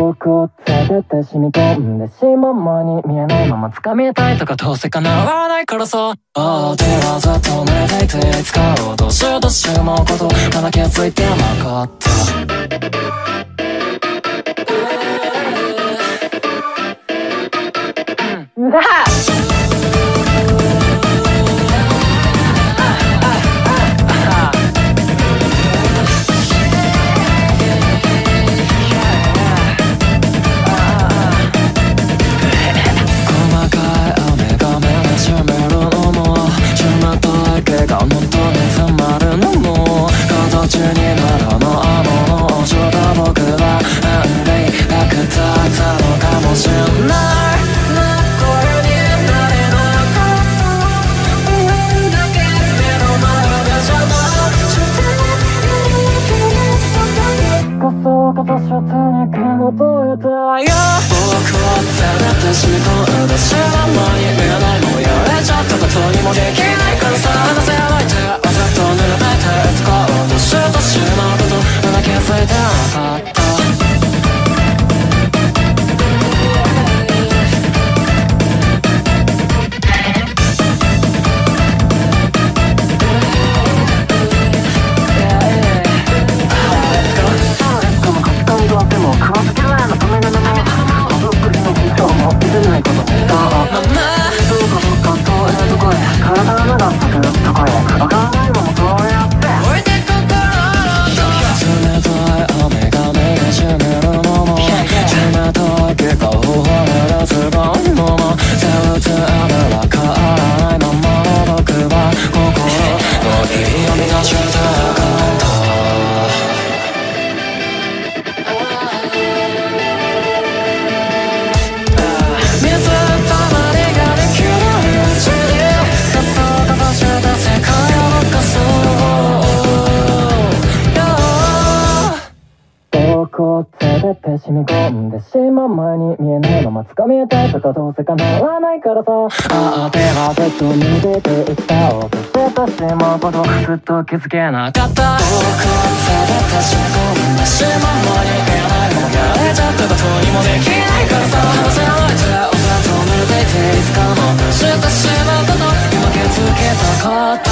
僕を連れて染み込んでしまう前に見えないまま掴みたいとかどうせ叶わないからさ。ああ手はずっと寝ていて使おうとしてしまうことまだ気づいてなかった。うそ形を手に数えたよ僕はただ確かこう連れて染み込んでしまう前に見えないまま掴みたいとかどうせ叶わないからさ。ああではベッドに出て行った音してたしまうことずっと気づけなかった。僕は連れて染み込んでしまう前に見えないもんやれちゃったことにもできないからさ。話せないとお砂糖濡れていていつか？も知ってしまうこと今気づけたかった